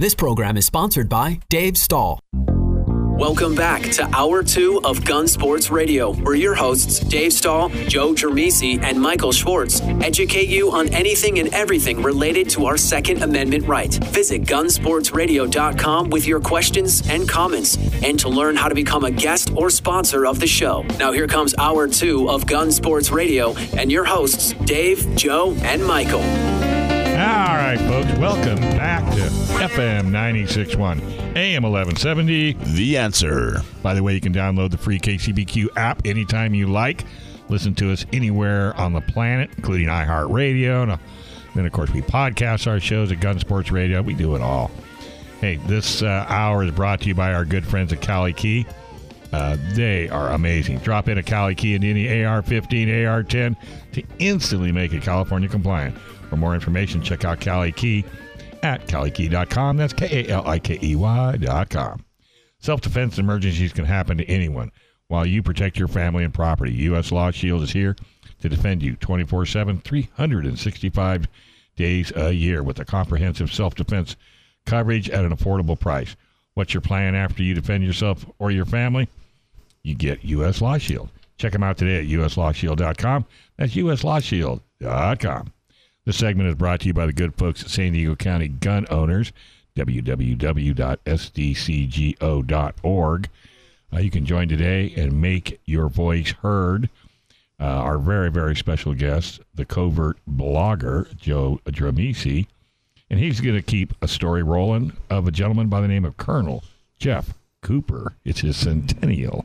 This program is sponsored by Dave Stahl. Welcome back to Hour 2 of Gun Sports Radio, where your hosts, Dave Stahl, Joe Dramisi, and Michael Schwartz, educate you on anything and everything related to our Second Amendment right. Visit gunsportsradio.com with your questions and comments, and to learn how to become a guest or sponsor of the show. Now, here comes Hour 2 of Gun Sports Radio, and your hosts, Dave, Joe, and Michael. All right, folks, welcome back to FM 961 AM 1170. The answer. By the way, you can download the free KCBQ app anytime you like. Listen to us anywhere on the planet, including iHeartRadio. And uh, then, of course, we podcast our shows at Gun Sports Radio. We do it all. Hey, this uh, hour is brought to you by our good friends at Kali Key. Uh, they are amazing. Drop in a Kali Key in any AR 15, AR 10 to instantly make it California compliant. For more information, check out Kali Key at calikey.com. That's K A L I K E Y.com. Self defense emergencies can happen to anyone while you protect your family and property. U.S. Law Shield is here to defend you 24 7, 365 days a year with a comprehensive self defense coverage at an affordable price. What's your plan after you defend yourself or your family? You get U.S. Law Shield. Check them out today at uslawshield.com. That's uslawshield.com. This segment is brought to you by the good folks at San Diego County Gun Owners, www.sdcgo.org. Uh, you can join today and make your voice heard. Uh, our very, very special guest, the covert blogger, Joe Dramisi. And he's going to keep a story rolling of a gentleman by the name of Colonel Jeff Cooper. It's his centennial.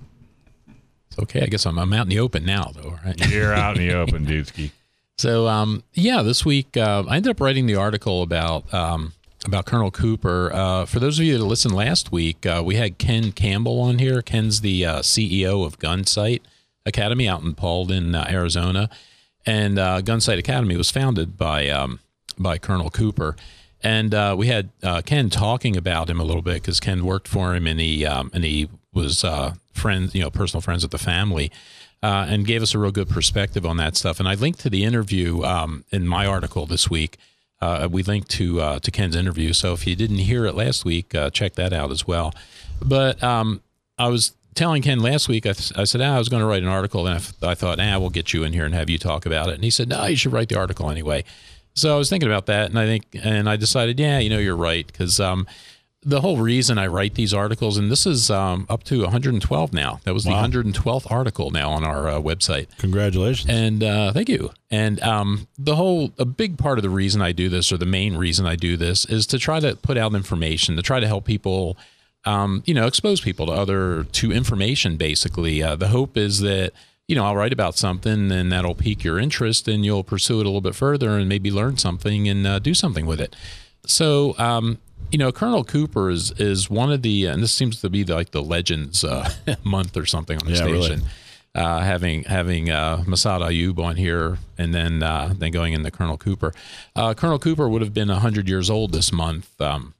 It's okay. I guess I'm, I'm out in the open now, though, right? You're out in the open, Dudesky. So, um, yeah, this week uh, I ended up writing the article about um, about Colonel Cooper. Uh, for those of you that listened last week, uh, we had Ken Campbell on here. Ken's the uh, CEO of Gunsight Academy out in Paulden, uh, Arizona, and uh, Gunsight Academy was founded by um, by Colonel Cooper. And we had Ken talking about him a little bit because Ken worked for him, and he um, and he was friends, you know, personal friends with the family uh, and gave us a real good perspective on that stuff. And I linked to the interview um, in my article this week. Uh, we linked to uh, to Ken's interview. So if you didn't hear it last week, uh, check that out as well. But um, I was telling Ken last week, I, th- I said, ah, I was going to write an article, and I, th- I thought, ah, we'll get you in here and have you talk about it. And he said, no, you should write the article anyway. So I was thinking about that, and I think, and I decided, yeah, you know, you're right, because um, the whole reason I write these articles, and this is um, up to 112 now. That was wow. the 112th article now on our uh, website. Congratulations! And uh, thank you. And um, the whole, a big part of the reason I do this, or the main reason I do this, is to try to put out information, to try to help people, um, you know, expose people to other to information. Basically, uh, the hope is that you know I'll write about something, and that'll pique your interest, and you'll pursue it a little bit further, and maybe learn something and uh, do something with it. So, um, you know, Colonel Cooper is is one of the, and this seems to be like the Legends uh, month or something on the yeah, station. Really. Uh, having having uh, Massad Ayoob on here, and then uh, then going into Colonel Cooper. Uh, Colonel Cooper would have been hundred years old this month, um,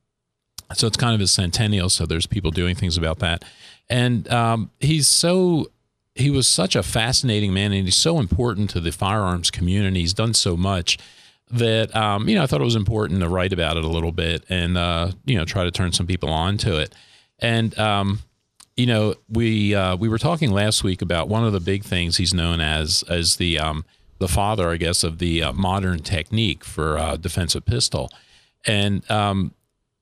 so it's kind of his centennial. So there's people doing things about that, and um, he's so he was such a fascinating man, and he's so important to the firearms community. He's done so much that um, you know I thought it was important to write about it a little bit and uh, you know try to turn some people on to it. And um, you know we uh, we were talking last week about one of the big things he's known as as the um, the father, I guess, of the uh, modern technique for uh, defensive pistol. And um,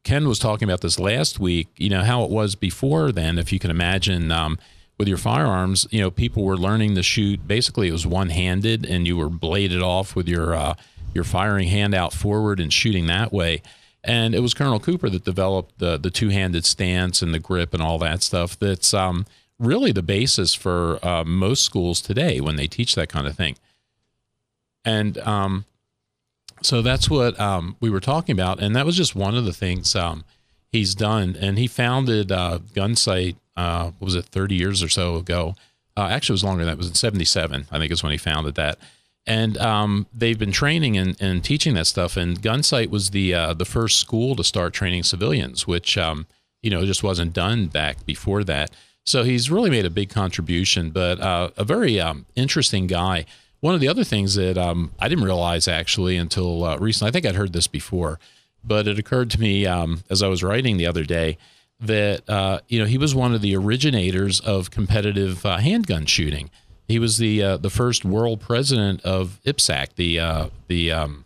Ken was talking about this last week. You know how it was before then. If you can imagine um, with your firearms, you know, people were learning to shoot. Basically, it was one handed, and you were bladed off with your uh, you're firing hand out forward and shooting that way. And it was Colonel Cooper that developed the the two handed stance and the grip and all that stuff. That's um, really the basis for uh, most schools today when they teach that kind of thing. And um, so that's what um, we were talking about, and that was just one of the things um, he's done. And he founded uh, Gunsight. Uh, was it 30 years or so ago? Uh, actually, it was longer than that. It was in 77, I think, is when he founded that and um, they've been training and, and, teaching that stuff. And Gunsight was the uh, the first school to start training civilians, which um, you know just wasn't done back before that. So he's really made a big contribution, but uh, a very um, interesting guy. One of the other things that um, I didn't realize actually until uh, recently, I think I'd heard this before, but it occurred to me um, as I was writing the other day that uh, you know he was one of the originators of competitive uh, handgun shooting. He was the uh, the first world president of IPSC, the uh, the um,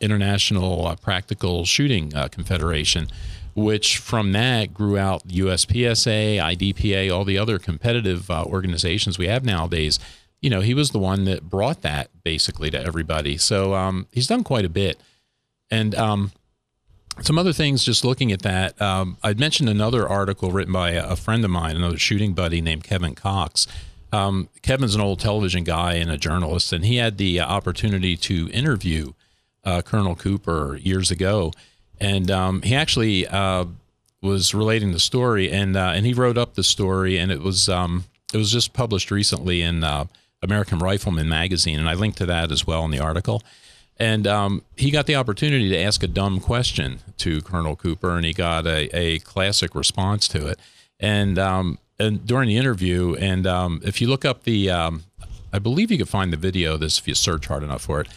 International uh, Practical Shooting uh, Confederation, which from that grew out USPSA, IDPA, all the other competitive organizations we have nowadays. You know, he was the one that brought that basically to everybody. So um, he's done quite a bit, and um, some other things just looking at that um, i'd mentioned another article written by a friend of mine another shooting buddy named kevin cox um, kevin's an old television guy and a journalist and he had the opportunity to interview uh, colonel cooper years ago. And um, he actually uh, was relating the story and uh, and he wrote up the story and it was um, it was just published recently in uh, american rifleman magazine. And i linked to that as well in the article. And um, he got the opportunity to ask a dumb question to Colonel Cooper, and he got a, a classic response to it. And um, and during the interview, and um, if you look up the, um, I believe you can find the video of this if you search hard enough for it.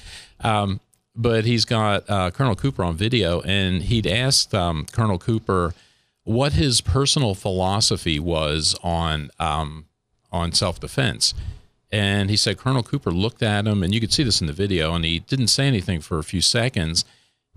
Um, but he's got uh, Colonel Cooper on video, and he'd asked um, Colonel Cooper what his personal philosophy was on on self defense. And he said Colonel Cooper looked at him, and you could see this in the video, and he didn't say anything for a few seconds.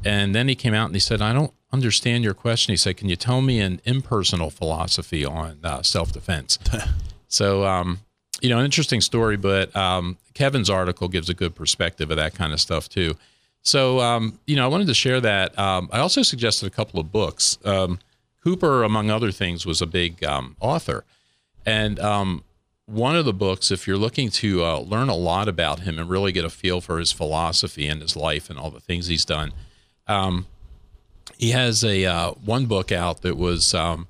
And then he came out and he said, I don't understand your question. He said, Can you tell me an impersonal philosophy on uh, self defense? so, um, you know, an interesting story, but um, Kevin's article gives a good perspective of that kind of stuff, too. So, um, you know, I wanted to share that. Um, I also suggested a couple of books. Um, Cooper, among other things, was a big um, author. And one of the books, if you're looking to uh, learn a lot about him and really get a feel for his philosophy and his life and all the things he's done, um, he has a uh, one book out that was um,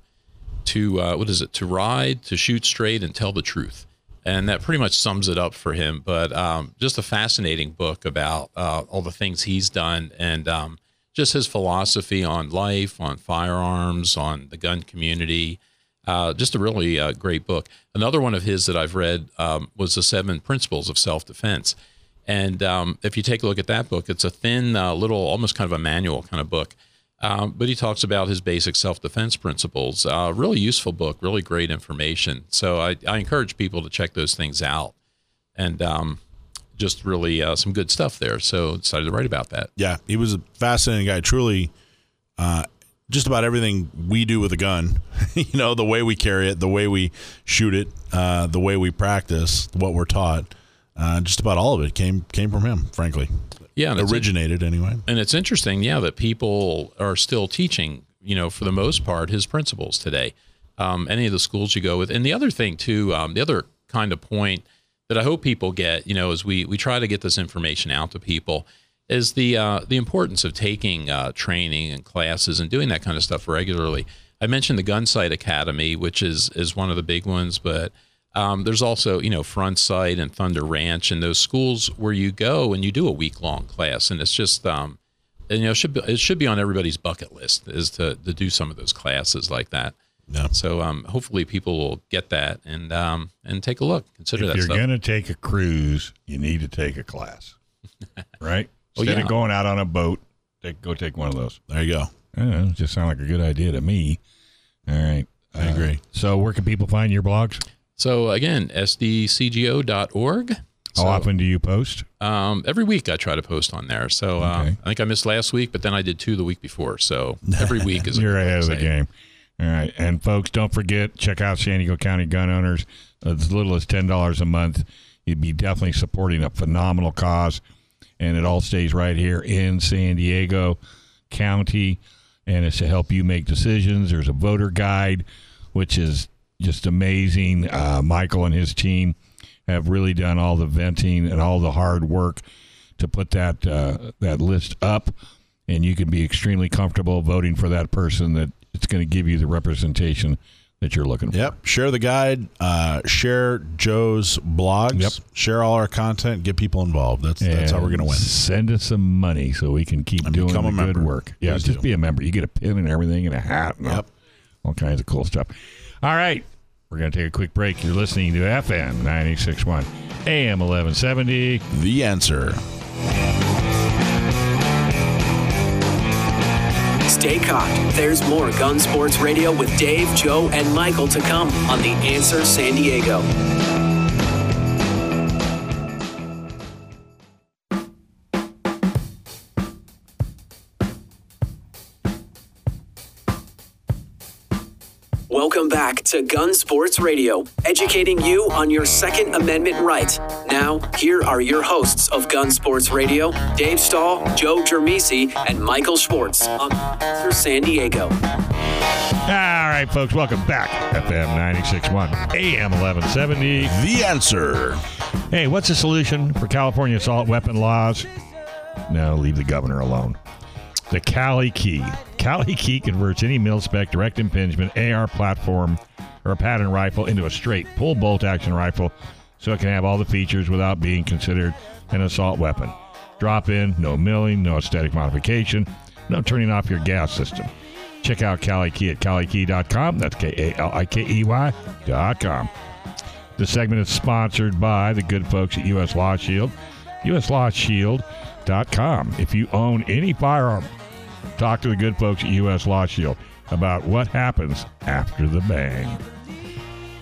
to uh, what is it? To ride, to shoot straight, and tell the truth, and that pretty much sums it up for him. But um, just a fascinating book about uh, all the things he's done and um, just his philosophy on life, on firearms, on the gun community. Uh, just a really uh, great book. Another one of his that I've read um, was The Seven Principles of Self Defense. And um, if you take a look at that book, it's a thin, uh, little, almost kind of a manual kind of book. Um, but he talks about his basic self defense principles. Uh, really useful book, really great information. So I, I, encourage people to check those things out. And um, just really uh, some good stuff there. So decided to write about that. Yeah, he was a fascinating guy. Truly, uh, just about everything we do with a gun. you know, the way we carry it, the way we shoot it, uh, the way we practice, what we're taught. Uh, just about all of it came came from him, frankly. Yeah, originated in, anyway. And it's interesting, yeah, that people are still teaching, you know, for the most part, his principles today. Um, any of the schools you go with, and the other thing too, um, the other kind of point that I hope people get, you know, as we we try to get this information out to people is the uh, the importance of taking uh, training and classes and doing that kind of stuff regularly. I mentioned the Gunsight Academy, which is is one of the big ones, but um, there's also you know Front Sight and Thunder Ranch and those schools where you go and you do a week long class, and it's just um, and, you know it should be, it should be on everybody's bucket list is to to do some of those classes like that. Yeah. So um, hopefully people will get that and um, and take a look. Consider if that. If you're going to take a cruise, you need to take a class, right? Oh, Instead yeah. of going out on a boat, take, go take one of those. There you go. Yeah, just sound like a good idea to me. All right. I agree. So, where can people find your blogs? So again, sdcgo.org. How So, often do you post? Um, every week I try to post on there. So uh, Okay. I think I missed last week, but then I did two the week before. So every week is a You're ahead of the game. All right. And folks, don't forget, check out San Diego County Gun Owners. As little as $10 a month. You'd be definitely supporting a phenomenal cause. And it all stays right here in San Diego County. And it's to help you make decisions. There's a voter guide, which is just amazing. Uh, Michael and his team have really done all the venting and all the hard work to put that uh, that list up, and you can be extremely comfortable voting for that person that it's going to give you the representation that you're looking for. Yep. Share the guide. Uh, share Joe's blogs. Yep. Share all our content. Get people involved. That's that's how we're going to win. Send us some money so we can keep And doing the good work. Yeah, Please just do. be a member. You get a pin and everything and a hat and all- Yep. all kinds of cool stuff. All right. We're going to take a quick break. You're listening to FM 961 AM 1170. The answer. stay caught. There's more Gun Sports Radio with Dave, Joe, and Michael to come on The Answer San Diego. Back to Gun Sports Radio, educating you on your Second Amendment right. Now, here are your hosts of Gun Sports Radio Dave Stahl, Joe Dramisi, and Michael Schwartz on Answer San Diego. All right, folks, welcome back. FM 961, AM 1170. The answer. Hey, what's the solution for California assault weapon laws? No, leave the governor alone. The Kali Key. Kali Key converts any mil spec direct impingement AR platform or pattern rifle into a straight pull bolt action rifle so it can have all the features without being considered an assault weapon. Drop in, no milling, no aesthetic modification, no turning off your gas system. Check out Kali Key at calikey.com. That's K A L I K E Y.com. The segment is sponsored by the good folks at U.S. Law Shield. USLawShield.com. If you own any firearm, talk to the good folks at U.S. Law Shield about what happens after the bang.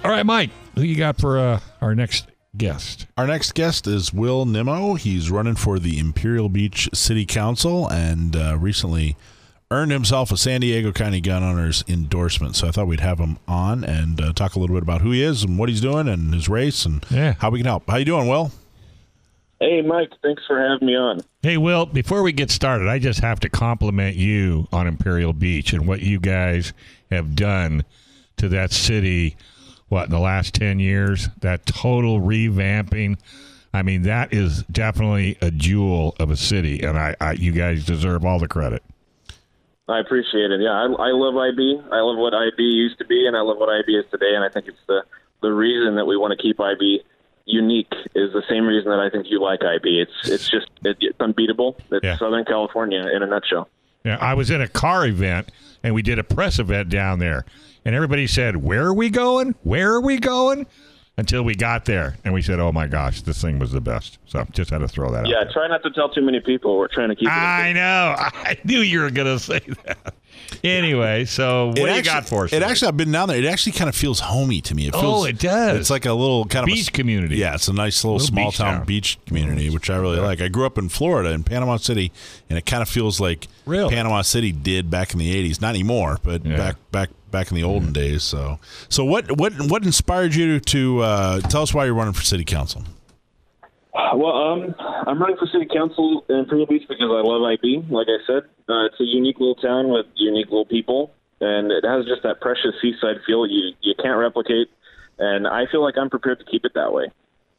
All right, Mike, who you got for uh, our next guest? Our next guest is Will Nimmo. He's running for the Imperial Beach City Council and uh, recently earned himself a San Diego County Gun Owners endorsement. So I thought we'd have him on and uh, talk a little bit about who he is and what he's doing and his race and Yeah. how we can help. How you doing, Will? Hey, Mike, thanks for having me on. Hey, Will, before we get started, I just have to compliment you on Imperial Beach and what you guys have done to that city, what, in the last 10 years? That total revamping. I mean, that is definitely a jewel of a city, and I, I you guys deserve all the credit. I appreciate it. Yeah, I, I love IB. I love what IB used to be, and I love what IB is today. And I think it's the the reason that we want to keep IB unique is the same reason that I think you like IB. It's it's just it, it's unbeatable. It's Yeah. Southern California in a nutshell. Yeah, I was in a car event and we did a press event down there, and everybody said, "Where are we going? Where are we going?" Until we got there, and we said, "Oh my gosh, this thing was the best." So just had to throw that out. Yeah, try not to tell too many people. We're trying to keep it. a I bit- know. I knew you were going to say that. Anyway, so what do you got for us? It today? actually, I've been down there. It actually kind of feels homey to me. It oh, feels, Oh, it does. It's like a little kind of a- Beach community. Yeah, it's a nice little, Little small beach town town. beach community, mm-hmm. which I really like. I grew up in Florida, in Panama City, and it kind of feels like Really? Panama City did back in the '80s. Not anymore, but Yeah. back back back in the olden days. So, so what what what inspired you to uh, tell us why you're running for city council? Well, um, I'm running for city council in Imperial Beach because I love IB. Like I said, uh, it's a unique little town with unique little people, and it has just that precious seaside feel you you can't replicate. And I feel like I'm prepared to keep it that way.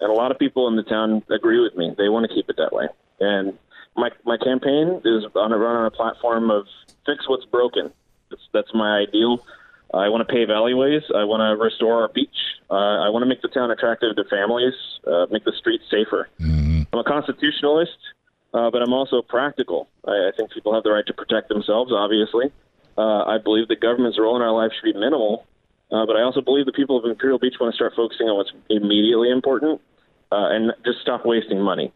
And a lot of people in the town agree with me; they want to keep it that way. And my my campaign is on a run on a platform of fix what's broken. That's that's my ideal. I want to pave alleyways. I want to restore our beach. Uh, I want to make the town attractive to families, uh, make the streets safer. I'm a constitutionalist, uh, but I'm also practical. I, I think people have the right to protect themselves, obviously. Uh, I believe the government's role in our life should be minimal, uh, but I also believe the people of Imperial Beach want to start focusing on what's immediately important uh, and just stop wasting money.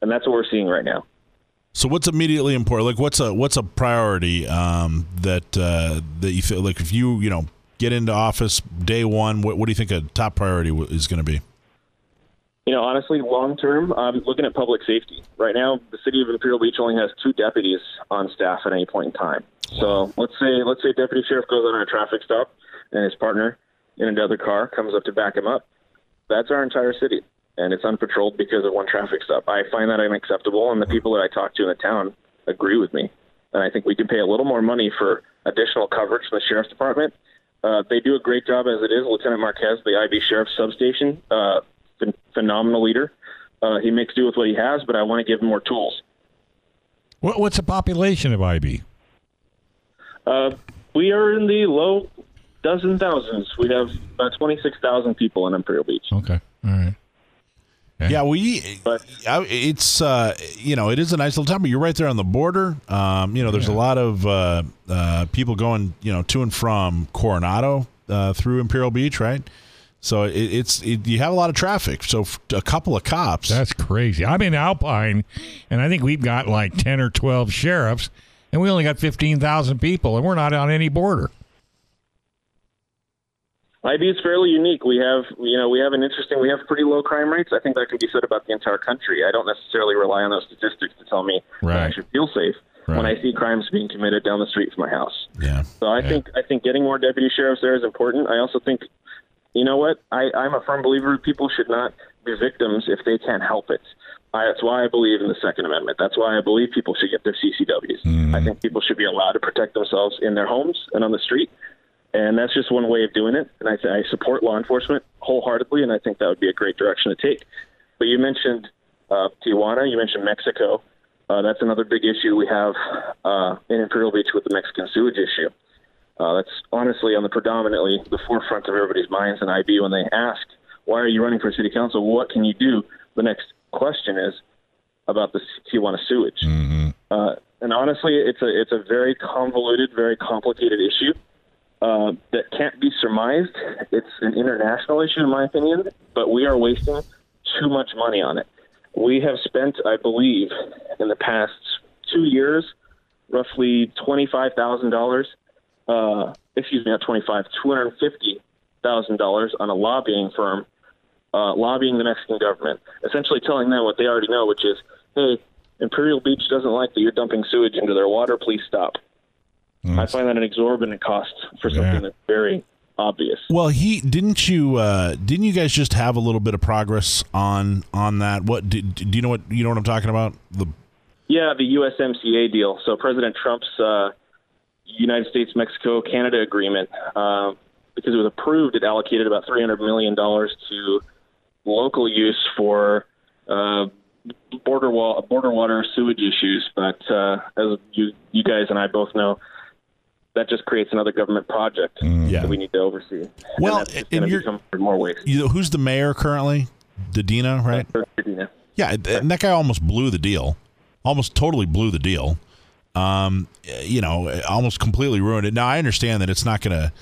And that's what we're seeing right now. So, what's immediately important? Like, what's a what's a priority um, that uh, that you feel like if you you know get into office day one, what, what do you think a top priority is going to be? You know, honestly, long term, I'm looking at public safety. Right now, the city of Imperial Beach only has two deputies on staff at any point in time. So let's say let's say deputy sheriff goes on a traffic stop and his partner in another car comes up to back him up. That's our entire city, and it's unpatrolled because of one traffic stop. I find that unacceptable, and the people that I talk to in the town agree with me. And I think we can pay a little more money for additional coverage from the sheriff's department. Uh, they do a great job as it is. Lieutenant Marquez, the IB sheriff's substation, uh, phen- phenomenal leader. Uh, he makes do with what he has, but I want to give him more tools. What, what's the population of IB? Uh, we are in the low dozen thousands. We have about 26,000 people in Imperial Beach. Okay, all right. Yeah, we. But- I- it's uh, you know it is a nice little town, but you're right there on the border. Um, you know, there's a lot of uh, uh, people going you know to and from Coronado uh, through Imperial Beach, right? So it, it's it, you have a lot of traffic. So f- a couple of cops. That's crazy. I'm in Alpine, and I think we've got like ten or twelve sheriffs, and we only got 15,000 people, and we're not on any border. IB is fairly unique. We have, you know, we have an interesting, we have pretty low crime rates. I think that can be said about the entire country. I don't necessarily rely on those statistics to tell me that I Right. should feel safe when I see crimes being committed down the street from my house. Yeah. So I think I think getting more deputy sheriffs there is important. I also think, you know what, I, I'm a firm believer people should not be victims if they can't help it. I, that's why I believe in the Second Amendment. That's why I believe people should get their CCWs. Mm-hmm. I think people should be allowed to protect themselves in their homes and on the street. And that's just one way of doing it. And I, I support law enforcement wholeheartedly, and I think that would be a great direction to take. But you mentioned uh, Tijuana, you mentioned Mexico. Uh, that's another big issue we have uh, in Imperial Beach with the Mexican sewage issue. Uh, that's honestly on the predominantly the forefront of everybody's minds in IB when they ask, "Why are you running for city council? What can you do?" The next question is about the Tijuana sewage. Uh, and honestly, it's a it's a very convoluted, very complicated issue uh, that can't be surmised. It's an international issue, in my opinion, but we are wasting too much money on it. We have spent, I believe, in the past two years, roughly twenty-five thousand dollars. Uh, excuse me, not twenty-five, two hundred fifty thousand dollars on a lobbying firm, uh, lobbying the Mexican government, essentially telling them what they already know, which is, hey, Imperial Beach doesn't like that you're dumping sewage into their water. Please stop. I find that an exorbitant cost for something Yeah. that's very obvious. Well, he didn't you uh, didn't you guys just have a little bit of progress on on that? What do, do you know what you know what I'm talking about? The Yeah, the USMCA deal. So President Trump's uh, United States, Mexico, Canada agreement, uh, because it was approved, it allocated about three hundred million dollars to local use for uh, border wall, border water sewage issues. But uh, as you you guys and I both know, that just creates another government project Yeah. that we need to oversee. Well, and and you're- more waste. you know, who's the mayor currently? Dedina, right? Yeah, and that guy almost blew the deal. Almost totally blew the deal. Um, you know, almost completely ruined it. Now I understand that it's not going to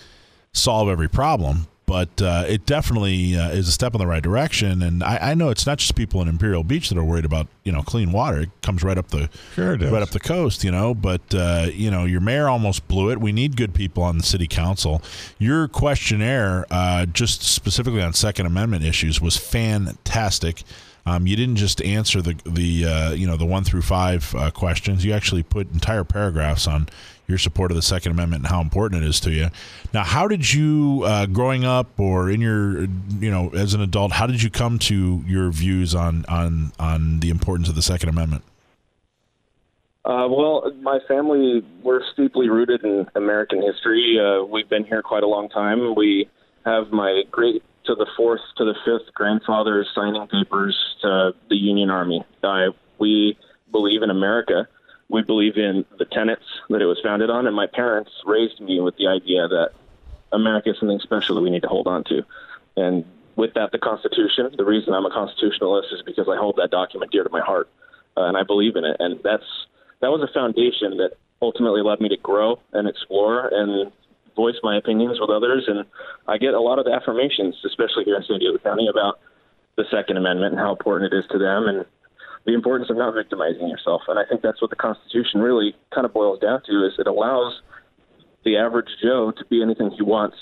solve every problem, but uh, it definitely uh, is a step in the right direction. And I, I know it's not just people in Imperial Beach that are worried about you know clean water. It comes right up the Sure right up the coast, you know. But uh, you know, your mayor almost blew it. We need good people on the city council. Your questionnaire, uh, just specifically on Second Amendment issues, was fantastic. Um, you didn't just answer the the uh, you know the one through five uh, questions. You actually put entire paragraphs on your support of the Second Amendment and how important it is to you. Now, how did you, uh, growing up or in your, you know, as an adult, how did you come to your views on on on the importance of the Second Amendment? Uh, well, my family we're steeply rooted in American history. Uh, we've been here quite a long time. We have my great to the fourth to the fifth grandfathers signing papers to the Union Army. Uh, we believe in America. We believe in the tenets that it was founded on, and my parents raised me with the idea that America is something special that we need to hold on to. And with that, the Constitution. The reason I'm a constitutionalist is because I hold that document dear to my heart, uh, and I believe in it. And that's that was a foundation that ultimately led me to grow and explore and voice my opinions with others. And I get a lot of affirmations, especially here in San Diego County, about the Second Amendment and how important it is to them and the importance of not victimizing yourself. And I think that's what the Constitution really kind of boils down to is it allows the average Joe to be anything he wants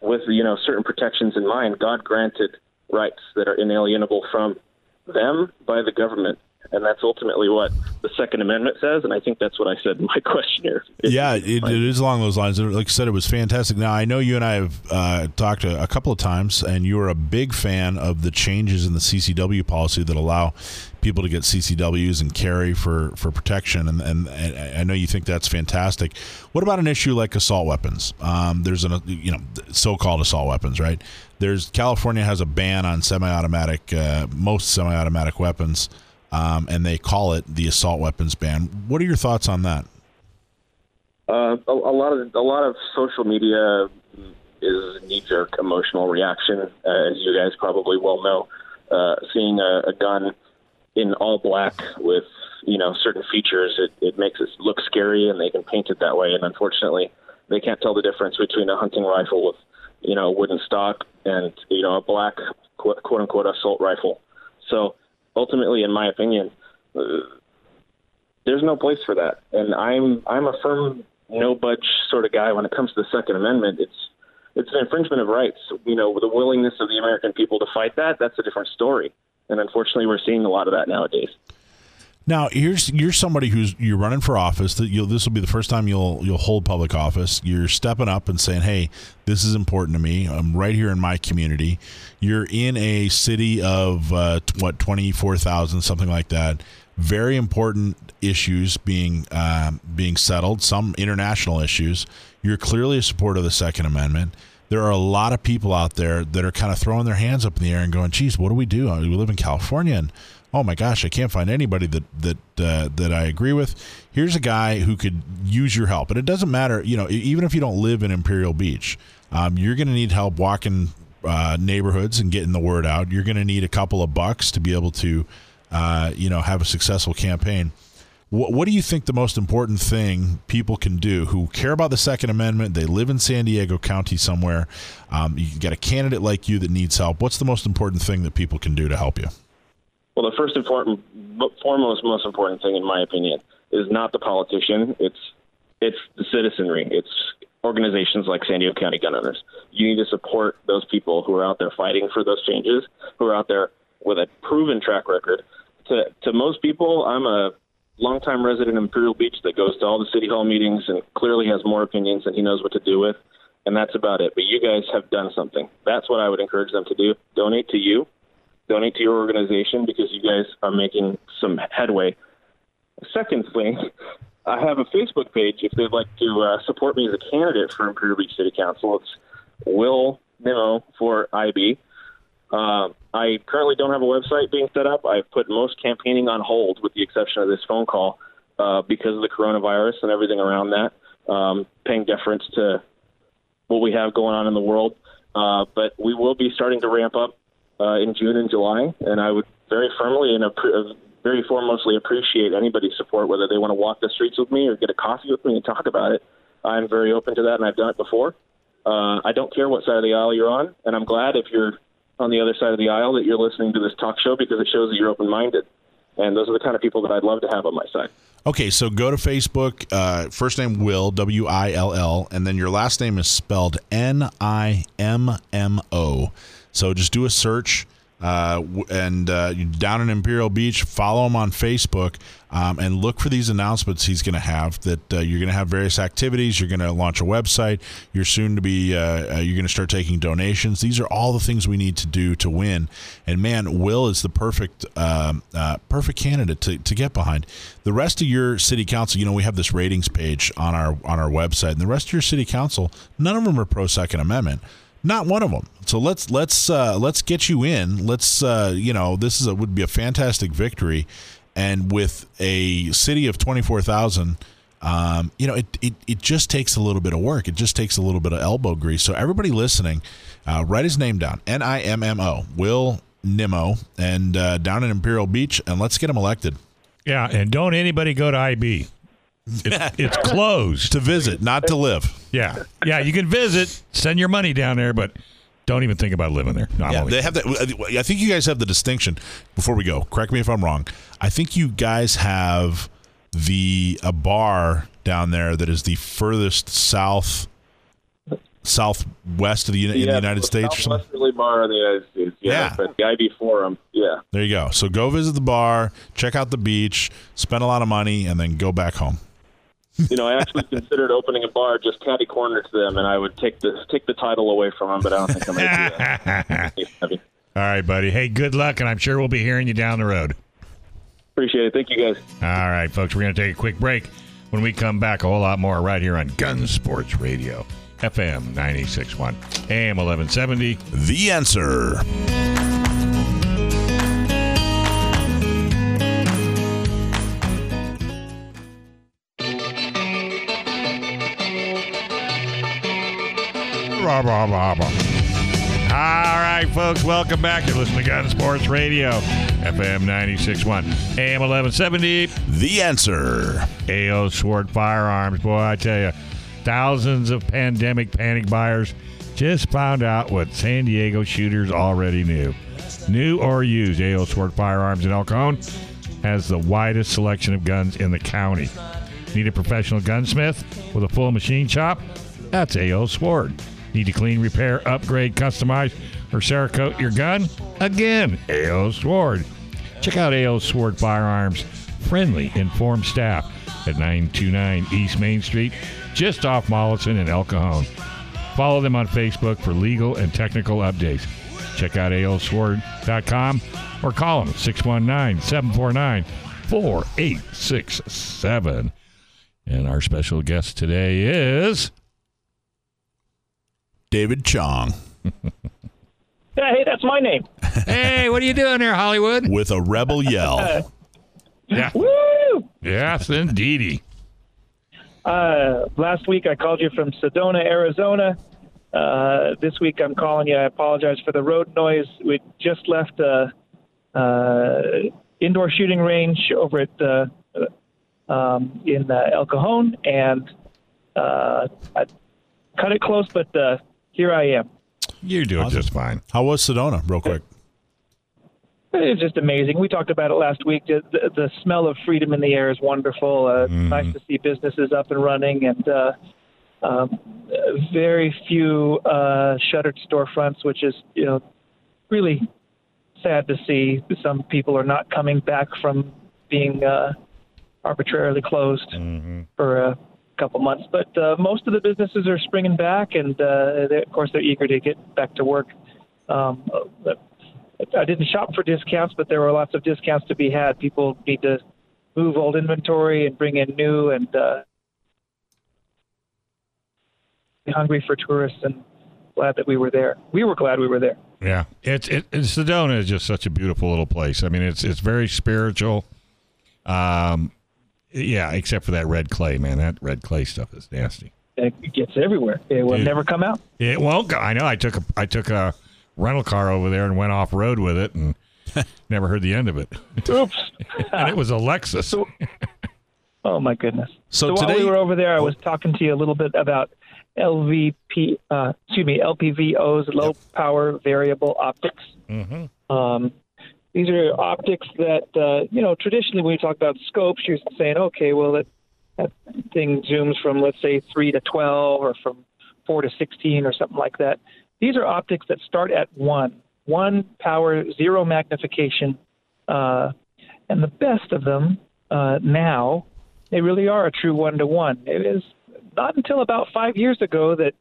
with you know certain protections in mind. God granted rights that are inalienable from them by the government. And that's ultimately what the Second Amendment says, and I think that's what I said in my questionnaire. Yeah, it, it is along those lines. Like I said, it was fantastic. Now I know you and I have uh, talked a, a couple of times, and you are a big fan of the changes in the CCW policy that allow people to get CCWs and carry for, for protection, and, and, and I know you think that's fantastic. What about an issue like assault weapons? Um, there's an you know so-called assault weapons, right? There's California has a ban on semi-automatic, uh, most semi-automatic weapons. Um, and they call it the assault weapons ban. What are your thoughts on that? Uh, a, a lot of a lot of social media is knee-jerk emotional reaction, uh, as you guys probably well know. Uh, seeing a, a gun in all black with you know certain features, it, it makes it look scary, and they can paint it that way. And unfortunately, they can't tell the difference between a hunting rifle with you know a wooden stock and you know a black quote, quote unquote assault rifle. So ultimately, in my opinion, uh, there's no place for that. And I'm I'm a firm no budge sort of guy when it comes to the Second Amendment. It's it's an infringement of rights. You know, the willingness of the American people to fight that, that's a different story. And unfortunately, we're seeing a lot of that nowadays. Now, here's you're somebody who's you're running for office. That this will be the first time you'll you'll hold public office. You're stepping up and saying, "Hey, this is important to me. I'm right here in my community." You're in a city of uh, what twenty four thousand, something like that. Very important issues being uh, being settled. Some international issues. You're clearly a supporter of the Second Amendment there are a lot of people out there that are kind of throwing their hands up in the air and going, "Geez, what do we do? I mean, we live in California, and oh my gosh, I can't find anybody that that uh, that I agree with. Here's a guy who could use your help, and it doesn't matter, you know, even if you don't live in Imperial Beach, um, you're going to need help walking uh, neighborhoods and getting the word out. You're going to need a couple of bucks to be able to, uh, you know, have a successful campaign. What, do you think the most important thing people can do who care about the Second Amendment? They live in San Diego County somewhere. Um, you get a candidate like you that needs help. What's the most important thing that people can do to help you? Well, the first and foremost, most important thing, in my opinion, is not the politician. It's it's the citizenry. It's organizations like San Diego County Gun Owners. You need to support those people who are out there fighting for those changes, who are out there with a proven track record. To to most people, I'm a longtime resident in Imperial Beach that goes to all the city hall meetings and clearly has more opinions than he knows what to do with, and that's about it. But you guys have done something. That's what I would encourage them to do. Donate to you donate to your organization because you guys are making some headway. Secondly, I have a Facebook page if they'd like to uh, support me as a candidate for Imperial Beach City Council. It's Will Nimmo for IB. Uh, I currently don't have a website being set up. I've put most campaigning on hold with the exception of this phone call uh, because of the coronavirus and everything around that, um, paying deference to what we have going on in the world. Uh, but we will be starting to ramp up uh, in June and July, and I would very firmly and uh, very foremostly appreciate anybody's support, whether they want to walk the streets with me or get a coffee with me and talk about it. I'm very open to that, and I've done it before. Uh, I don't care what side of the aisle you're on, and I'm glad if you're on the other side of the aisle that you're listening to this talk show because it shows that you're open-minded. And those are the kind of people that I'd love to have on my side. Okay, so go to Facebook. Uh, first name Will W I L L, and then your last name is spelled N I M M O. So just do a search. Uh, and uh, down in Imperial Beach, follow him on Facebook um, and look for these announcements he's going to have. That uh, you're going to have various activities. You're going to launch a website. You're soon to be. Uh, uh, you're going to start taking donations. These are all the things we need to do to win. And man, Will is the perfect um, uh, perfect candidate to, to get behind. The rest of your city council, you know, we have this ratings page on our on our website, and the rest of your city council, none of them are pro Second Amendment. Not one of them. So let's let's uh, let's get you in. Let's uh, you know this is a, would be a fantastic victory, and with a city of twenty four thousand. Um, you know, it, it, it just takes a little bit of work. It just takes a little bit of elbow grease. So everybody listening, uh, write his name down. N I M M O. Will Nimmo, and uh, down in Imperial Beach, and let's get him elected. Yeah, and don't anybody go to IB. It, it's closed to visit, not to live. Yeah, yeah, you can visit, send your money down there, but don't even think about living there. No, yeah, they have that. I think you guys have the distinction. Before we go, correct me if I'm wrong. I think you guys have the a bar down there that is the furthest south southwest of the, yeah, the United States or something? bar in the United States. Yeah, yeah. But the IB Forum. Yeah. There you go. So go visit the bar, check out the beach, spend a lot of money, and then go back home you know, I actually considered opening a bar just catty corner to them, and I would take the take the title away from them. But I don't think I'm going to do that. All right, buddy. Hey, good luck, and I'm sure we'll be hearing you down the road. Appreciate it. Thank you, guys. All right, folks. We're going to take a quick break. When we come back, a whole lot more right here on Gun Sports Radio, FM 96.1, AM 1170. The answer. All right, folks, welcome back. You're listening to Gun Sports Radio, FM 96.1, AM 1170. The answer. A.O. Sword Firearms. Boy, I tell you, thousands of pandemic panic buyers just found out what San Diego shooters already knew. New or used, A.O. Sword Firearms in El Cajon has the widest selection of guns in the county. Need a professional gunsmith with a full machine shop? That's A.O. Sword. Need to clean, repair, upgrade, customize, or Cerakote your gun? Again, A.O. Sword. Check out A.O. Sword Firearms. Friendly, informed staff at 929 East Main Street, just off Mollison and El Cajon. Follow them on Facebook for legal and technical updates. Check out aosword.com or call them 619 749 4867. And our special guest today is. David Chong Yeah, hey, that's my name. Hey, what are you doing here, Hollywood? with a rebel yell. Yeah. Woo! Yes, indeedy. Uh, last week I called you from Sedona, Arizona. Uh, this week I'm calling you. I apologize for the road noise. We just left a uh, indoor shooting range over at uh, um, in uh, El Cajon, and uh, I cut it close, but uh, here I am. You're doing just fine. How was Sedona, real quick? It's just amazing. We talked about it last week. The, the, the smell of freedom in the air is wonderful. Uh, Nice to see businesses up and running, and uh, um, very few uh, shuttered storefronts, which is you know really sad to see. Some people are not coming back from being uh, arbitrarily closed for a couple months, but uh, most of the businesses are springing back, and uh, they, of course they're eager to get back to work. Um, I didn't shop for discounts, but there were lots of discounts to be had. People need to move old inventory and bring in new, and uh, hungry for tourists. And glad that we were there. We were glad we were there. Yeah, it's it, it Sedona is just such a beautiful little place. I mean, it's it's very spiritual. Um, yeah, except for that red clay, man. That red clay stuff is nasty. It gets everywhere. It will Dude. never come out. It won't go. I know. I took a I took a rental car over there and went off road with it, and never heard the end of it. Oops. and it was a Lexus. Oh my goodness. So while today- we were over there, I was talking to you a little bit about LVP, uh, excuse me, LPVOs, low power variable optics. Um, these are optics that uh, you know traditionally when you talk about scopes, you're saying, okay, well that that thing zooms from let's say three to twelve or from four to sixteen or something like that. These are optics that start at one, one power, zero magnification, uh, and the best of them uh, now they really are a true one to one. It is not until about five years ago that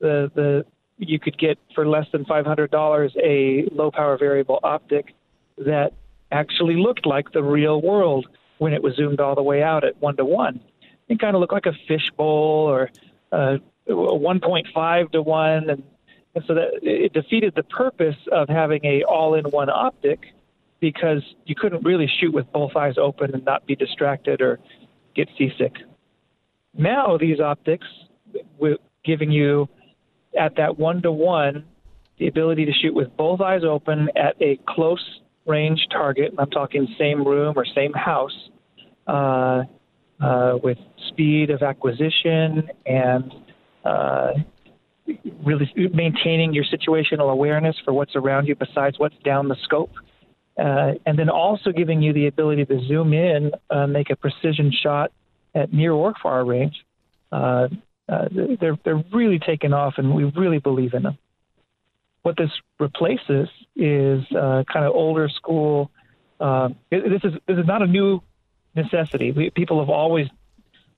the the you could get for less than five hundred dollars a low power variable optic that actually looked like the real world when it was zoomed all the way out at one to one. It kind of looked like a fishbowl or uh, a 1.5 to one, and, and so that it defeated the purpose of having a all-in-one optic because you couldn't really shoot with both eyes open and not be distracted or get seasick. Now these optics, giving you at that one to one the ability to shoot with both eyes open at a close range target. I'm talking same room or same house, uh, uh, with speed of acquisition and uh, really maintaining your situational awareness for what's around you besides what's down the scope. Uh, and then also giving you the ability to zoom in, uh, make a precision shot at near or far range. Uh, uh, they're they're really taking off, and we really believe in them. What this replaces is uh, kind of older school. Uh, it- this is this is not a new necessity. We, people have always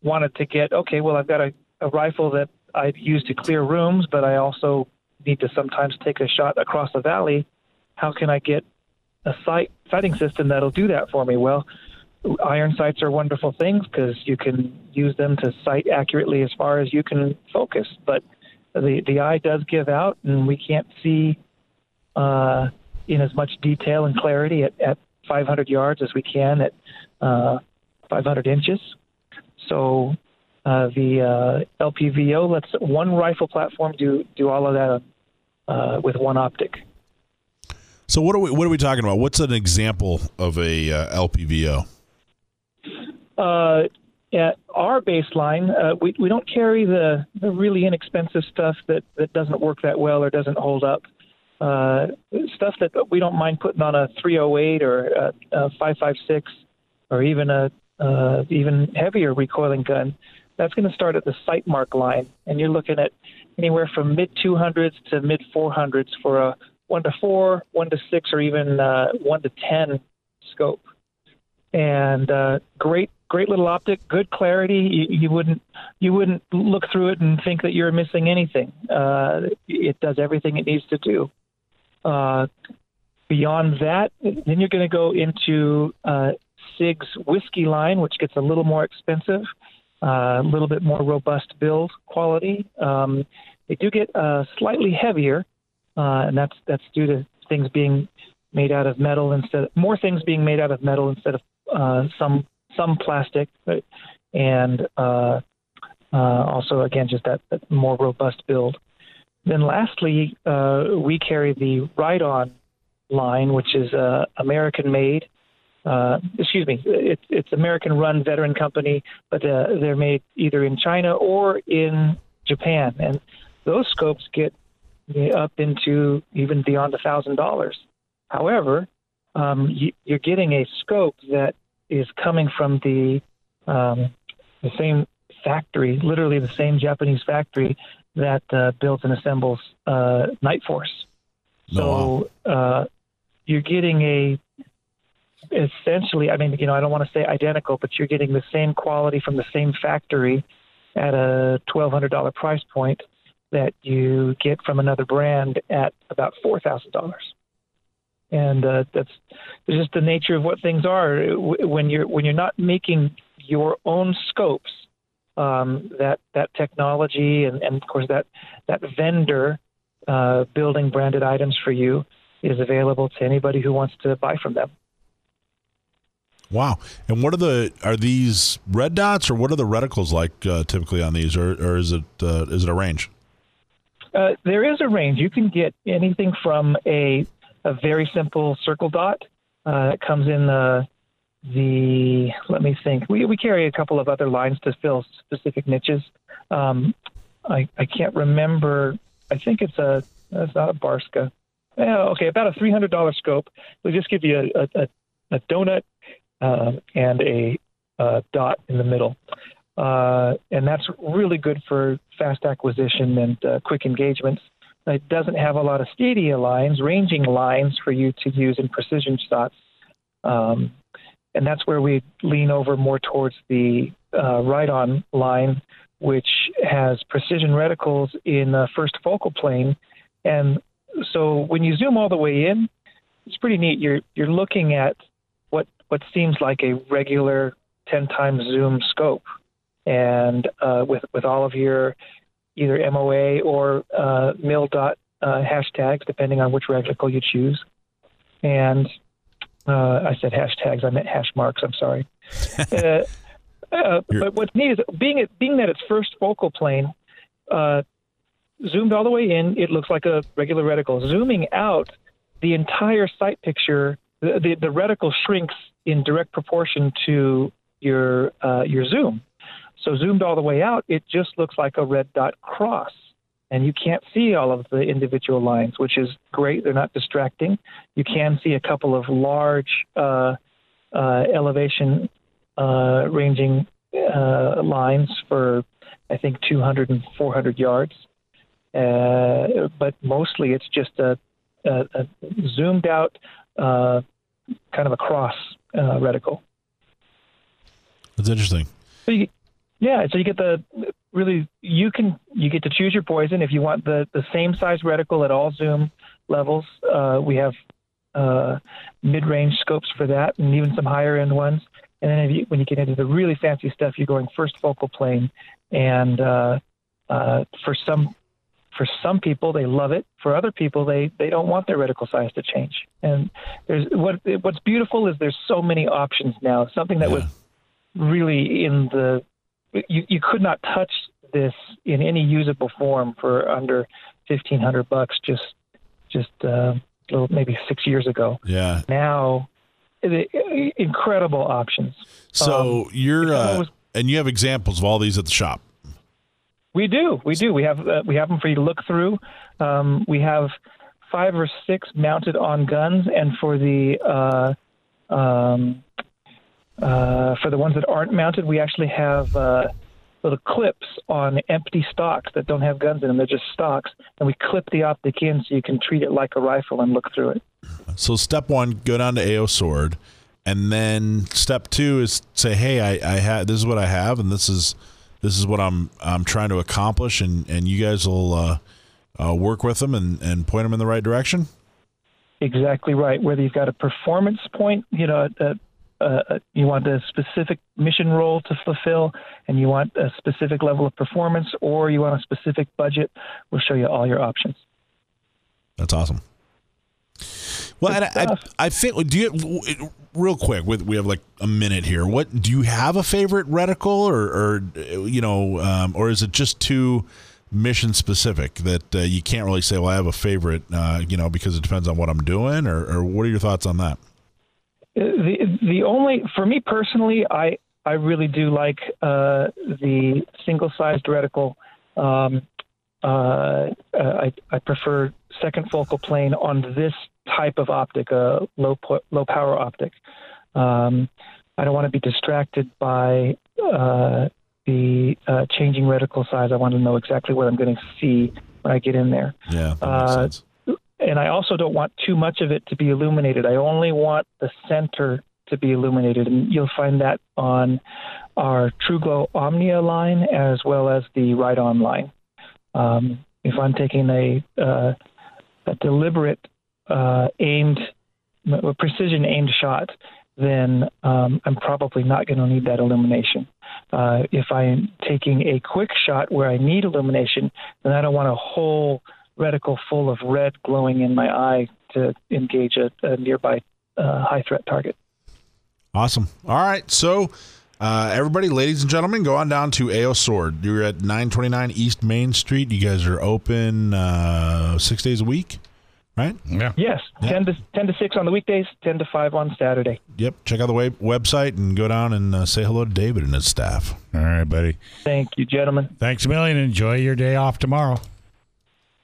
wanted to get okay. Well, I've got a, a rifle that I use to clear rooms, but I also need to sometimes take a shot across the valley. How can I get a sight sighting system that'll do that for me? Well, iron sights are wonderful things because you can use them to sight accurately as far as you can focus. But the the eye does give out, and we can't see uh, in as much detail and clarity at, at 500 yards as we can at uh, 500 inches. So uh, the uh, LPVO lets one rifle platform do do all of that uh, with one optic. So what are we what are we talking about? What's an example of a uh, LPVO? At our baseline, uh, we, we don't carry the, the really inexpensive stuff that, that doesn't work that well or doesn't hold up. Uh, stuff that we don't mind putting on a 308 or a, a 556 or even a uh, even heavier recoiling gun, that's going to start at the Sightmark line, and you're looking at anywhere from mid 200s to mid 400s for a one to four, one to six, or even uh, one to ten scope. And uh, great, great little optic, good clarity. You, you, wouldn't you wouldn't look through it and think that you're missing anything. Uh, it does everything it needs to do. Uh, beyond that, then you're going to go into uh, SIG's whiskey line, which gets a little more expensive, uh, a little bit more robust build quality. Um, they do get uh, slightly heavier, uh, and that's that's due to things being made out of metal instead more things being made out of metal instead of some some plastic, and uh, uh, also again just that, that, more robust build. Then lastly, uh, we carry the Riton line, which is uh, American made. Uh, excuse me, it's it's American run veteran company, but they're made either in China or in Japan, and those scopes get up into even beyond a thousand dollars. However, um, you, are getting a scope that is coming from the um, the same factory, literally the same Japanese factory that uh, builds and assembles uh, Nightforce. So uh, you're getting a essentially, I mean, you know, I don't want to say identical, but you're getting the same quality from the same factory at a $1,200 price point that you get from another brand at about $4,000 and uh, that's just the nature of what things are. When you're when you're not making your own scopes, um, that that technology and, and of course that that vendor uh, building branded items for you is available to anybody who wants to buy from them. Wow! And what are the are these red dots or what are the reticles like uh, typically on these, or, or is it uh, is it a range? Uh, there is a range. You can get anything from a a very simple circle dot. Uh, it comes in the the let me think. We we carry a couple of other lines to fill specific niches. Um, I I can't remember. I think it's a it's not a Barska. Yeah, okay, about a three hundred dollar scope. We just give you a a, a donut uh, and a, a, dot in the middle, uh, and that's really good for fast acquisition and uh, quick engagements. It doesn't have a lot of stadia lines, ranging lines for you to use in precision shots. Um, and that's where we lean over more towards the uh, Riton line, which has precision reticles in the first focal plane. And so when you zoom all the way in, it's pretty neat. You're you're looking at what what seems like a regular 10 times zoom scope, and uh, with with all of your either MOA or uh, mil dot uh, hashtags, depending on which reticle you choose. And uh, I said hashtags, I meant hash marks. I'm sorry. uh, uh, but what's neat is being it, being that it's first focal plane, uh, zoomed all the way in, it looks like a regular reticle. Zooming out, the entire sight picture, the, the, the reticle shrinks in direct proportion to your uh, your zoom. So zoomed all the way out, it just looks like a red dot cross. And you can't see all of the individual lines, which is great. They're not distracting. You can see a couple of large uh, uh, elevation uh, ranging uh, lines for, I think, 200 and 400 yards. Uh, but mostly it's just a, a, a zoomed out uh, kind of a cross reticle. That's interesting. So you, yeah, so you get the really you can you get to choose your poison if you want the the same size reticle at all zoom levels. Uh, we have uh, mid-range scopes for that, and even some higher-end ones. And then you, when you get into the really fancy stuff, you're going first focal plane. And uh, uh, for some for some people, they love it. For other people, they they don't want their reticle size to change. And there's what what's beautiful is there's so many options now. Something that yeah. was really in the you, you could not touch this in any usable form for under fifteen hundred bucks just just uh, maybe six years ago. Yeah. Now, incredible options. So um, you're uh, was, and you have examples of all these at the shop. We do, we do. We have uh, we have them for you to look through. Um, we have five or six mounted on guns, and for the uh, um, uh, for the ones that aren't mounted, we actually have uh, little clips on empty stocks that don't have guns in them. They're just stocks, and we clip the optic in so you can treat it like a rifle and look through it. So step one, go down to AO Sword, and then step two is say, hey, I, I have this is what I have, and this is this is what I'm I'm trying to accomplish, and and you guys will uh, uh, work with them and and point them in the right direction. Exactly right. Whether you've got a performance point, you know, uh, uh, you want a specific mission role to fulfill, and you want a specific level of performance, or you want a specific budget, we'll show you all your options. That's awesome. Well, I, I, I think do you real quick? With we have like a minute here. What do you have a favorite reticle, or, or you know, um, or is it just too mission specific that uh, you can't really say? Well, I have a favorite, uh, you know, because it depends on what I'm doing, or, or what are your thoughts on that? The the only for me personally, I I really do like uh, the single sized reticle. Um, uh, I, I prefer second focal plane on this type of optic, a low low power optic. Um, I don't want to be distracted by uh, the uh, changing reticle size. I want to know exactly what I'm going to see when I get in there. Yeah, that makes Uh, sense. And I also don't want too much of it to be illuminated. I only want the center to be illuminated, and you'll find that on our TrueGlow Omnia line as well as the Riton line. Um, if I'm taking a, uh, a deliberate, uh, aimed, a precision aimed shot, then um, I'm probably not going to need that illumination. Uh, if I'm taking a quick shot where I need illumination, then I don't want a whole reticle full of red glowing in my eye to engage a, a nearby uh, high threat target. Awesome. All right. So, uh, everybody, ladies and gentlemen, go on down to AO Sword. You're at 929 East Main Street. You guys are open uh, six days a week, right? Yeah. Yes, Yeah. ten to ten to six on the weekdays, ten to five on Saturday. Yep. Check out the web- website and go down and uh, say hello to David and his staff. All right, buddy. Thank you, gentlemen. Thanks a million. Enjoy your day off tomorrow.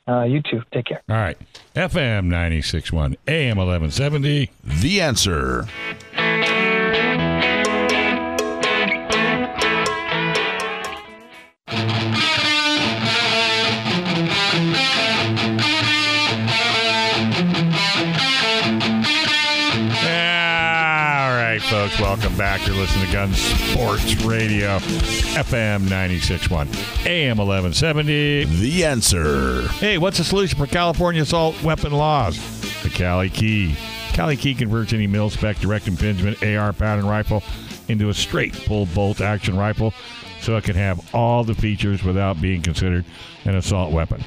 Uh, you too. Take care. All right. FM 96.1, AM 1170. The answer. Welcome back. You're listening to Gun Sports Radio, FM 96.1, AM 1170. The answer. Hey, what's the solution for California assault weapon laws? The Kali Key. Kali Key converts any mil spec direct impingement AR pattern rifle into a straight pull bolt action rifle so it can have all the features without being considered an assault weapon.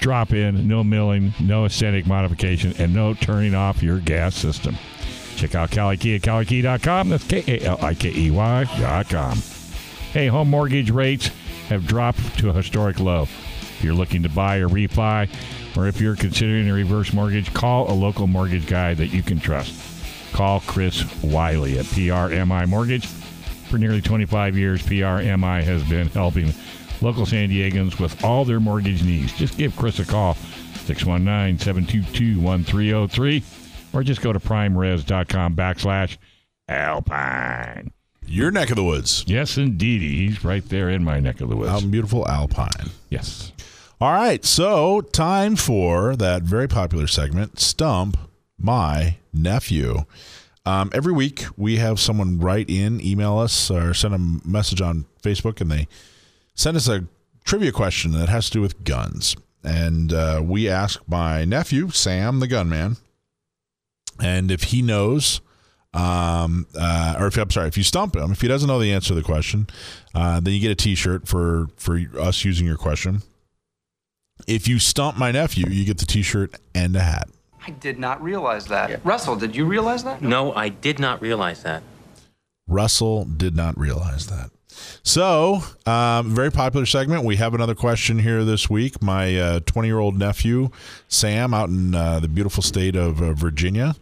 Drop in, no milling, no aesthetic modification, and no turning off your gas system. Check out Kali Key at kalikey.com. That's K A L I K E Y.com. Hey, home mortgage rates have dropped to a historic low. If you're looking to buy or refi, or if you're considering a reverse mortgage, call a local mortgage guy that you can trust. Call Chris Wiley at PRMI Mortgage. For nearly 25 years, PRMI has been helping local San Diegans with all their mortgage needs. Just give Chris a call, 619 722 1303, or just go to primeres.com backslash alpine. Your neck of the woods. Yes, indeed. He's right there in my neck of the woods. In beautiful Alpine. yes. All right, so time for that very popular segment, Stump My Nephew. Um, every week, we have someone write in, email us, or send a message on Facebook, and they send us a trivia question that has to do with guns. And uh, we ask my nephew, Sam the gunman, and if he knows, um, uh, or if I'm sorry, if you stump him, if he doesn't know the answer to the question, uh, then you get a T-shirt for for us using your question. If you stump my nephew, you get the T-shirt and a hat. I did not realize that. Russell, did you realize that? No, I did not realize that. Russell did not realize that. So, um, very popular segment. We have another question here this week. My 20 year old nephew, Sam, out in uh, the beautiful state of uh, Virginia,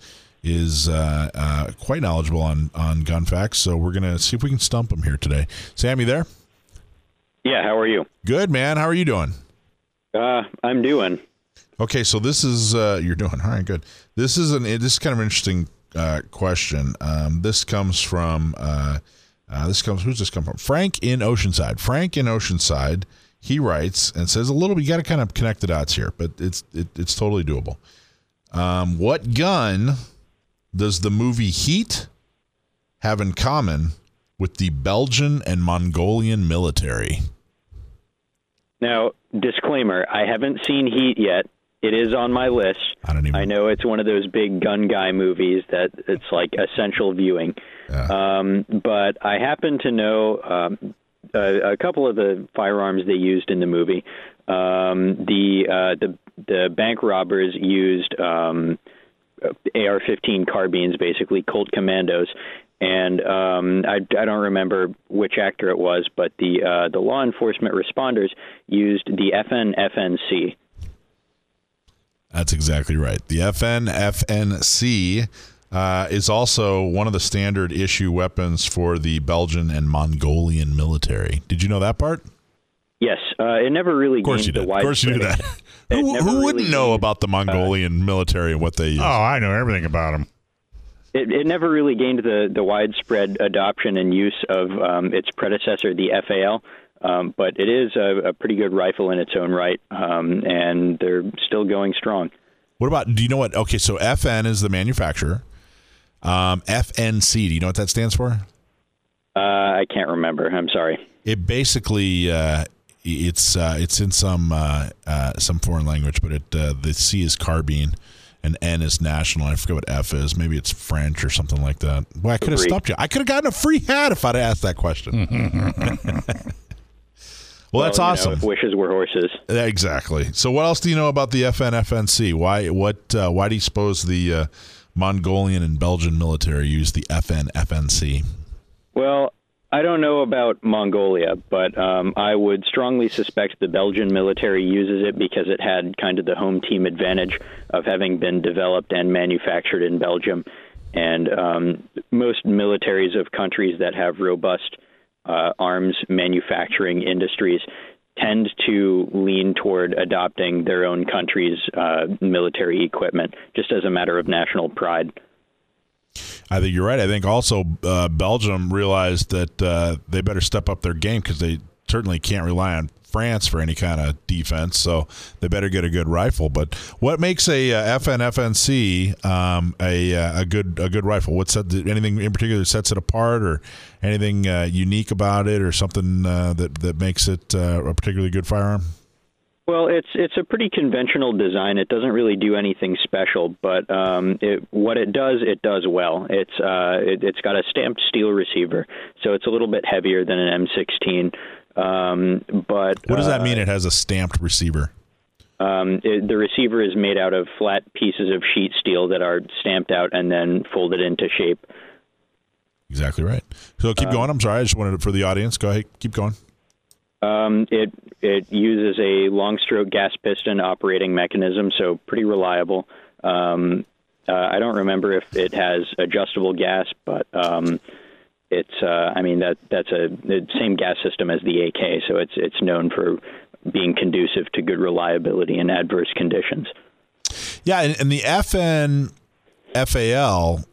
is uh, uh, quite knowledgeable on, on gun facts. So, we're going to see if we can stump him here today. Sam, you there? Yeah, how are you? Good, man. How are you doing? Uh, I'm doing. Okay, so this is uh, you're doing all right. Good. This is an this is kind of an interesting uh, question. Um, this comes from uh, this comes. Who's this come from? Frank in Oceanside. Frank in Oceanside. He writes and says a little. You got to kind of connect the dots here, but it's it, it's totally doable. Um, what gun does the movie Heat have in common with the Belgian and Mongolian military? Now, disclaimer: I haven't seen Heat yet. It is on my list. I don't even. I know it's one of those big gun guy movies that it's like essential viewing. Um, but I happen to know um, a, a couple of the firearms they used in the movie. Um, the uh, the the bank robbers used um, AR-15 carbines, basically Colt Commandos, and um, I, I don't remember which actor it was, but the uh, the law enforcement responders used the FN FNC. That's exactly right. The FN FNC uh, is also one of the standard issue weapons for the Belgian and Mongolian military. Did you know that part? Yes, uh, it never really Of course gained you the did. Of course you knew widespread- that. Who, who really wouldn't know gained- about the Mongolian military and what they use? Oh, I know everything about them. It, it never really gained the, the widespread adoption and use of um, its predecessor, the FAL. Um, but it is a, a pretty good rifle in its own right, um, and they're still going strong. What about? Do you know what? Okay, so FN is the manufacturer. Um, FNC. Do you know what that stands for? Uh, I can't remember. I'm sorry. It basically uh, it's uh, it's in some uh, uh, some foreign language, but it uh, the C is carbine and N is national. I forget what F is. Maybe it's French or something like that. Well, I could have Agreed. stopped you. I could have gotten a free hat if I'd asked that question. well, that's you know, awesome. wishes were horses. Exactly. So, what else do you know about the FNFNC? Why what uh, why do you suppose the uh, Mongolian and Belgian military use the FNFNC? Well, I don't know about Mongolia, but um, I would strongly suspect the Belgian military uses it because it had kind of the home team advantage of having been developed and manufactured in Belgium. And um, most militaries of countries that have robust uh, arms manufacturing industries tend to lean toward adopting their own country's uh, military equipment just as a matter of national pride. I think you're right. I think also uh, Belgium realized that uh, they better step up their game because they certainly can't rely on France for any kind of defense. So they better get a good rifle. But what makes a uh, FNFNC um, a uh, a good a good rifle? What's that, anything in particular sets it apart, or anything uh, unique about it, or something uh, that that makes it uh, a particularly good firearm? Well, it's it's a pretty conventional design. It doesn't really do anything special, but um, it, what it does, it does well. It's uh, it, it's got a stamped steel receiver, so it's a little bit heavier than an M16. Um, but What does that uh, mean? It has a stamped receiver. Um, it, the receiver is made out of flat pieces of sheet steel that are stamped out and then folded into shape. Exactly right. So keep going. I'm sorry. I just wanted it for the audience. Go ahead. Keep going. Um, it it uses a long stroke gas piston operating mechanism, so pretty reliable. Um, uh, I don't remember if it has adjustable gas, but um, it's uh, I mean that that's a the same gas system as the AK, so it's it's known for being conducive to good reliability in adverse conditions. Yeah, and, and the FN FAL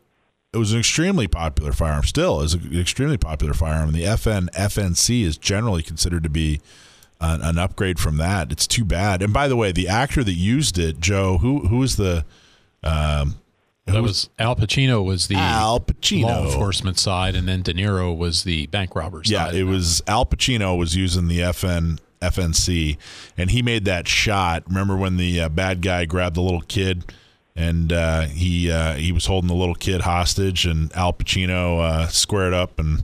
it was an extremely popular firearm. Still is an extremely popular firearm. And the FN FNC is generally considered to be an, an upgrade from that. It's too bad. And by the way, the actor that used it, Joe, who who was the um, That was Al Pacino was the Al Pacino. law enforcement side, and then De Niro was the bank robber Yeah, side. it was Al Pacino was using the FN FNC, and he made that shot. Remember when the uh, bad guy grabbed the little kid, and uh, he uh, he was holding the little kid hostage, and Al Pacino uh, squared up and.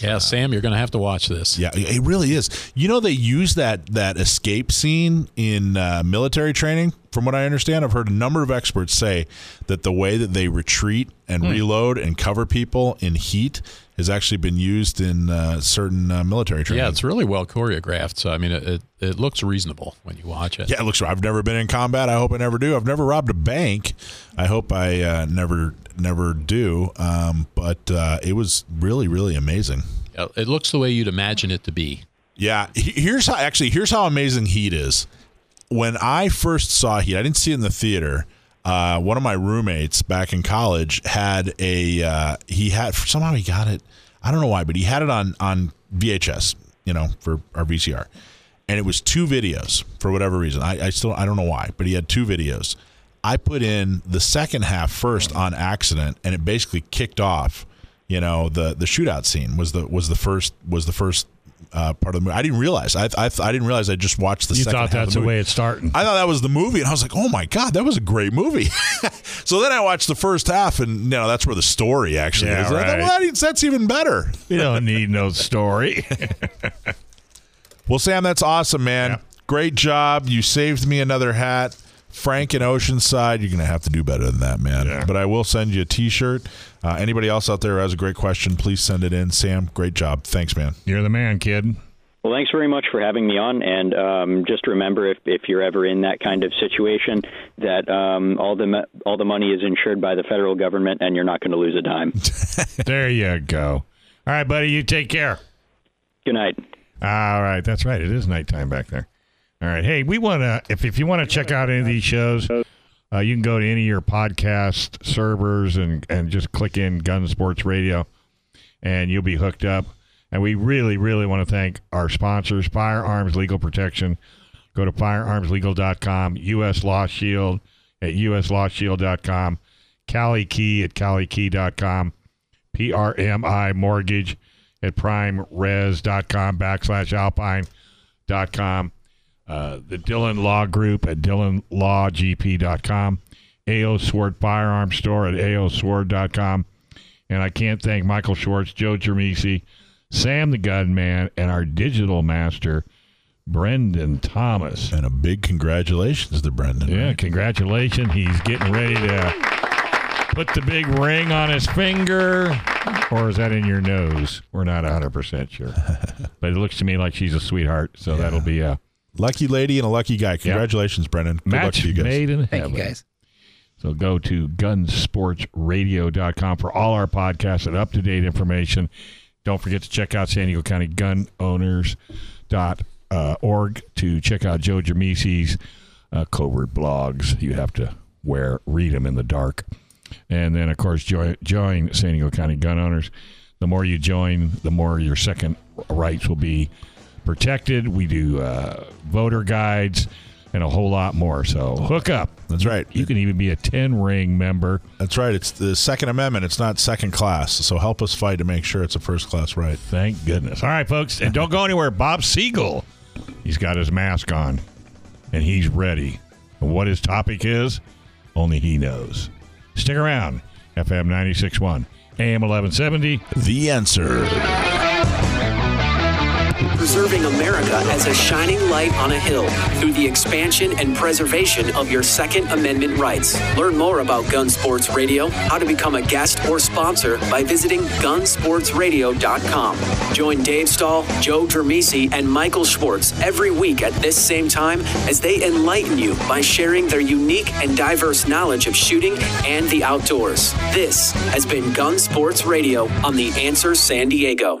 Yeah, Sam, you're going to have to watch this. Yeah, it really is. You know, they use that that escape scene in uh, military training. From what I understand, I've heard a number of experts say that the way that they retreat and Hmm. reload and cover people in heat has actually been used in uh, certain uh, military training. Yeah, it's really well choreographed. So I mean, it, it, it looks reasonable when you watch it. Yeah, it looks. I've never been in combat. I hope I never do. I've never robbed a bank. I hope I uh, never never do. Um, but uh, it was really really amazing. Yeah, It looks the way you'd imagine it to be. Yeah, here's how actually here's how amazing Heat is. When I first saw Heat, I didn't see it in the theater. Uh, one of my roommates back in college had a uh, he had somehow he got it. I don't know why, but he had it on on VHS, you know, for our VCR, and it was two videos for whatever reason. I, I still I don't know why, but he had two videos. I put in the second half first on accident, and it basically kicked off. You know, the the shootout scene was the was the first was the first uh, part of the movie. I didn't realize. I, I, I didn't realize I just watched the. You second thought half that's the the way it's starting. I thought that was the movie, and I was like, "Oh my god, that was a great movie." so then I watched the first half, and you know that's where the story actually Yeah, is. I thought, well, that- that's even better. You don't need no story. Well, Sam, that's awesome, man. Yeah. Great job. You saved me another hat. Frank in Oceanside, you're going to have to do better than that, man. Yeah. But I will send you a T-shirt. Uh, anybody else out there who has a great question, please send it in. Sam, great job. Thanks, man. You're the man, kid. Well, thanks very much for having me on. And um, just remember, if, if you're ever in that kind of situation, that um, all the mo- all the money is insured by the federal government, and you're not going to lose a dime. There you go. All right, buddy. You take care. Good night. All right, that's right. It is nighttime back there. All right. Hey, we want to if if you want to check out any of these shows, uh, you can go to any of your podcast servers and and just click in Gun Sports Radio, and you'll be hooked up. And we really, really want to thank our sponsors, Firearms Legal Protection. Go to firearmslegal.com, U.S. Law Shield at uslawshield.com, Kali Key at kalikey.com, PRMI Mortgage at primeres.com backslash alpine.com, uh, the Dillon Law Group at dillonlawgp.com, AO Sword Firearm Store at aosword.com, and I can't thank Michael Schwartz, Joe Dramisi, Sam the Gunman, and our digital master, Brendan Thomas. And a big congratulations to Brendan. Yeah, right? congratulations. He's getting ready to put the big ring on his finger. Or is that in your nose? We're not 100% sure. but it looks to me like she's a sweetheart. So that'll be a Lucky lady and a lucky guy. Congratulations, Brendan. Good luck match to you guys. made in heaven. Thank you, guys. So go to gunsportsradio.com for all our podcasts and up to date information. Don't forget to check out San Diego County Gun Owners dot uh, org to check out Joe Dramisi's uh, covert blogs. You have to wear read them in the dark, and then of course join, join San Diego County Gun Owners. The more you join, the more your second rights will be protected. We do uh, voter guides and a whole lot more. So hook up. That's right. You can even be a 10 ring member. That's right. It's the Second Amendment. It's not second class. So help us fight to make sure it's a first class right. Thank goodness. All right, folks. And don't go anywhere. Bob Siegel, he's got his mask on and he's ready. And what his topic is, only he knows. Stick around. FM 96.1, AM 1170. The answer. Preserving America as a shining light on a hill through the expansion and preservation of your Second Amendment rights. Learn more about Gun Sports Radio, how to become a guest or sponsor by visiting gunsportsradio.com. Join Dave Stahl, Joe Dramisi, and Michael Schwartz every week at this same time as they enlighten you by sharing their unique and diverse knowledge of shooting and the outdoors. This has been Gun Sports Radio on The Answer San Diego.